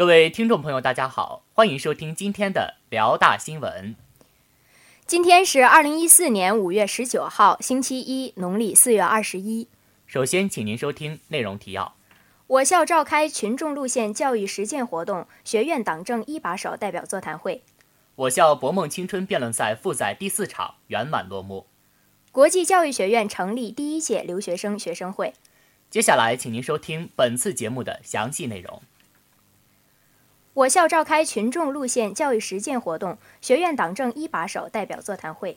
各位听众朋友，大家好，欢迎收听今天的辽大新闻。今天是二零一四年五月十九号，星期一，农历四月二十一。首先，请您收听内容提要：我校召开群众路线教育实践活动学院党政一把手代表座谈会；我校博梦青春辩论赛复赛第四场圆满落幕；国际教育学院成立第一届留学生学生会。接下来，请您收听本次节目的详细内容。我校召开群众路线教育实践活动学院党政一把手代表座谈会。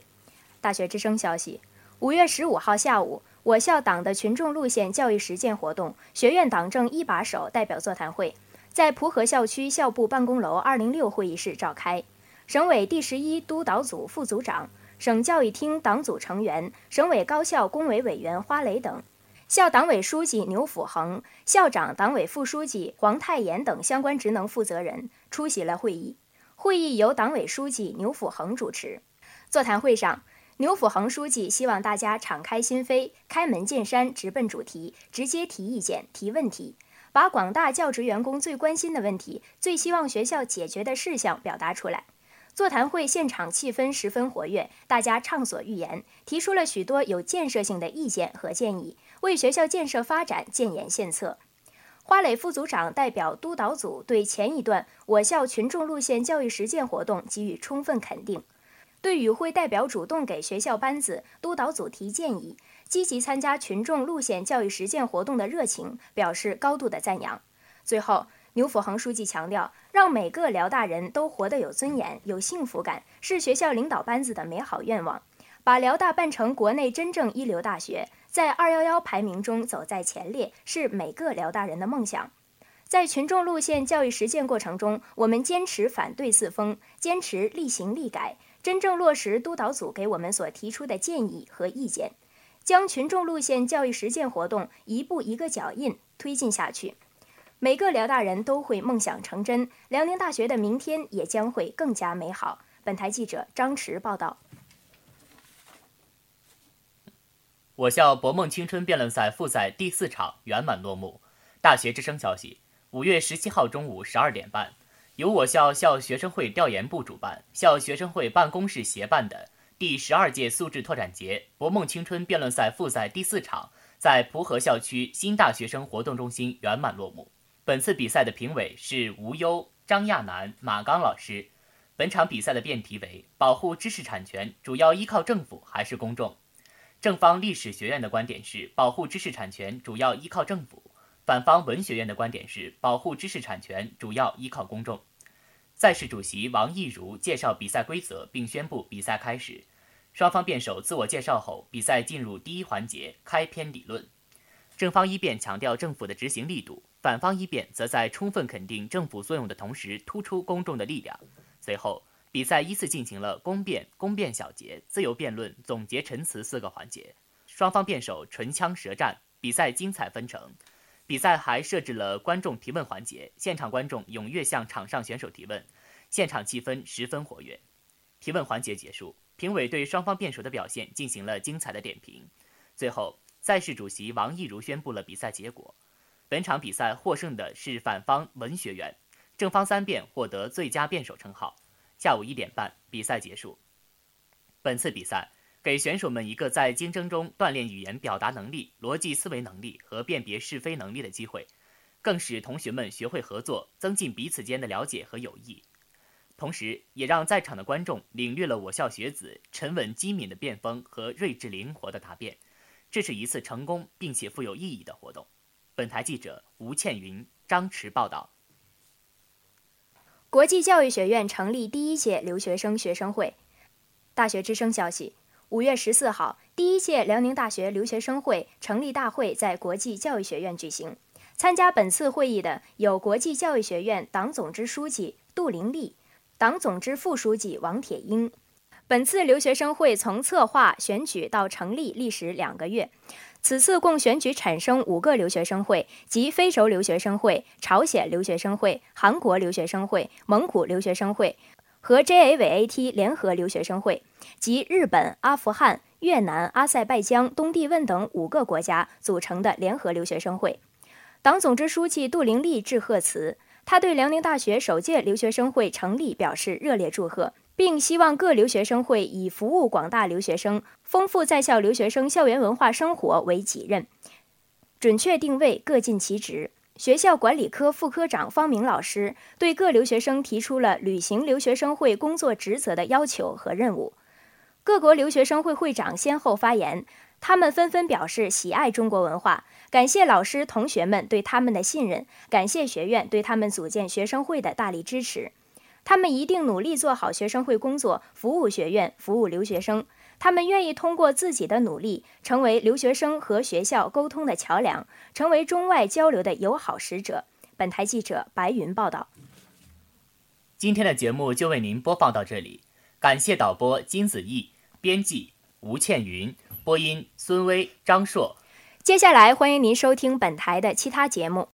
大学之声消息，五月十五号下午，我校党的群众路线教育实践活动学院党政一把手代表座谈会在蒲河校区校部办公楼二零六会议室召开。省委第十一督导组副组长、省教育厅党组成员、省委高校工委委员花蕾等。校党委书记牛辅恒、校长、党委副书记黄泰岩等相关职能负责人出席了会议。会议由党委书记牛辅恒主持。座谈会上，牛辅恒书记希望大家敞开心扉、开门见山、直奔主题，直接提意见、提问题，把广大教职员工最关心的问题、最希望学校解决的事项表达出来。座谈会现场气氛十分活跃，大家畅所欲言，提出了许多有建设性的意见和建议。为学校建设发展建言献策，花蕾副组长代表督导组对前一段我校群众路线教育实践活动给予充分肯定，对与会代表主动给学校班子、督导组提建议、积极参加群众路线教育实践活动的热情表示高度的赞扬。最后，牛辅恒书记强调，让每个辽大人都活得有尊严、有幸福感，是学校领导班子的美好愿望。把辽大办成国内真正一流大学。在“二幺幺”排名中走在前列，是每个辽大人的梦想。在群众路线教育实践过程中，我们坚持反对四风，坚持立行立改，真正落实督导组给我们所提出的建议和意见，将群众路线教育实践活动一步一个脚印推进下去。每个辽大人都会梦想成真，辽宁大学的明天也将会更加美好。本台记者张驰报道。我校博梦青春辩论赛复赛第四场圆满落幕。大学之声消息：五月十七号中午十二点半，由我校校学生会调研部主办、校学生会办公室协办的第十二届素质拓展节博梦青春辩论赛复赛第四场，在蒲河校区新大学生活动中心圆满落幕。本次比赛的评委是吴优、张亚楠、马刚老师。本场比赛的辩题为：保护知识产权主要依靠政府还是公众？正方历史学院的观点是保护知识产权主要依靠政府，反方文学院的观点是保护知识产权主要依靠公众。赛事主席王艺如介绍比赛规则并宣布比赛开始。双方辩手自我介绍后，比赛进入第一环节开篇理论。正方一辩强调政府的执行力度，反方一辩则在充分肯定政府作用的同时突出公众的力量。随后。比赛依次进行了公辩、公辩小结、自由辩论、总结陈词四个环节，双方辩手唇枪舌战，比赛精彩纷呈。比赛还设置了观众提问环节，现场观众踊跃向场上选手提问，现场气氛十分活跃。提问环节结束，评委对双方辩手的表现进行了精彩的点评。最后，赛事主席王艺如宣布了比赛结果。本场比赛获胜的是反方文学院，正方三辩获得最佳辩手称号。下午一点半，比赛结束。本次比赛给选手们一个在竞争中锻炼语言表达能力、逻辑思维能力和辨别是非能力的机会，更使同学们学会合作，增进彼此间的了解和友谊。同时，也让在场的观众领略了我校学子沉稳机敏的辩风和睿智灵活的答辩。这是一次成功并且富有意义的活动。本台记者吴倩云、张驰报道。国际教育学院成立第一届留学生学生会。大学之声消息：五月十四号，第一届辽宁大学留学生会成立大会在国际教育学院举行。参加本次会议的有国际教育学院党总支书记杜玲丽、党总支副书记王铁英。本次留学生会从策划、选举到成立历时两个月。此次共选举产生五个留学生会，即非洲留学生会、朝鲜留学生会、韩国留学生会、蒙古留学生会和 JAVAT 联合留学生会，及日本、阿富汗、越南、阿塞拜疆、东帝汶等五个国家组成的联合留学生会。党总支书记杜玲丽致贺词，他对辽宁大学首届留学生会成立表示热烈祝贺，并希望各留学生会以服务广大留学生、丰富在校留学生校园文化生活为己任，准确定位，各尽其职。学校管理科副科长方明老师对各留学生提出了履行留学生会工作职责的要求和任务。各国留学生会会长先后发言，他们纷纷表示喜爱中国文化，感谢老师同学们对他们的信任，感谢学院对他们组建学生会的大力支持。他们一定努力做好学生会工作，服务学院，服务留学生。他们愿意通过自己的努力，成为留学生和学校沟通的桥梁，成为中外交流的友好使者。本台记者白云报道。今天的节目就为您播放到这里，感谢导播金子毅，编辑吴倩云，播音孙威、张硕。接下来欢迎您收听本台的其他节目。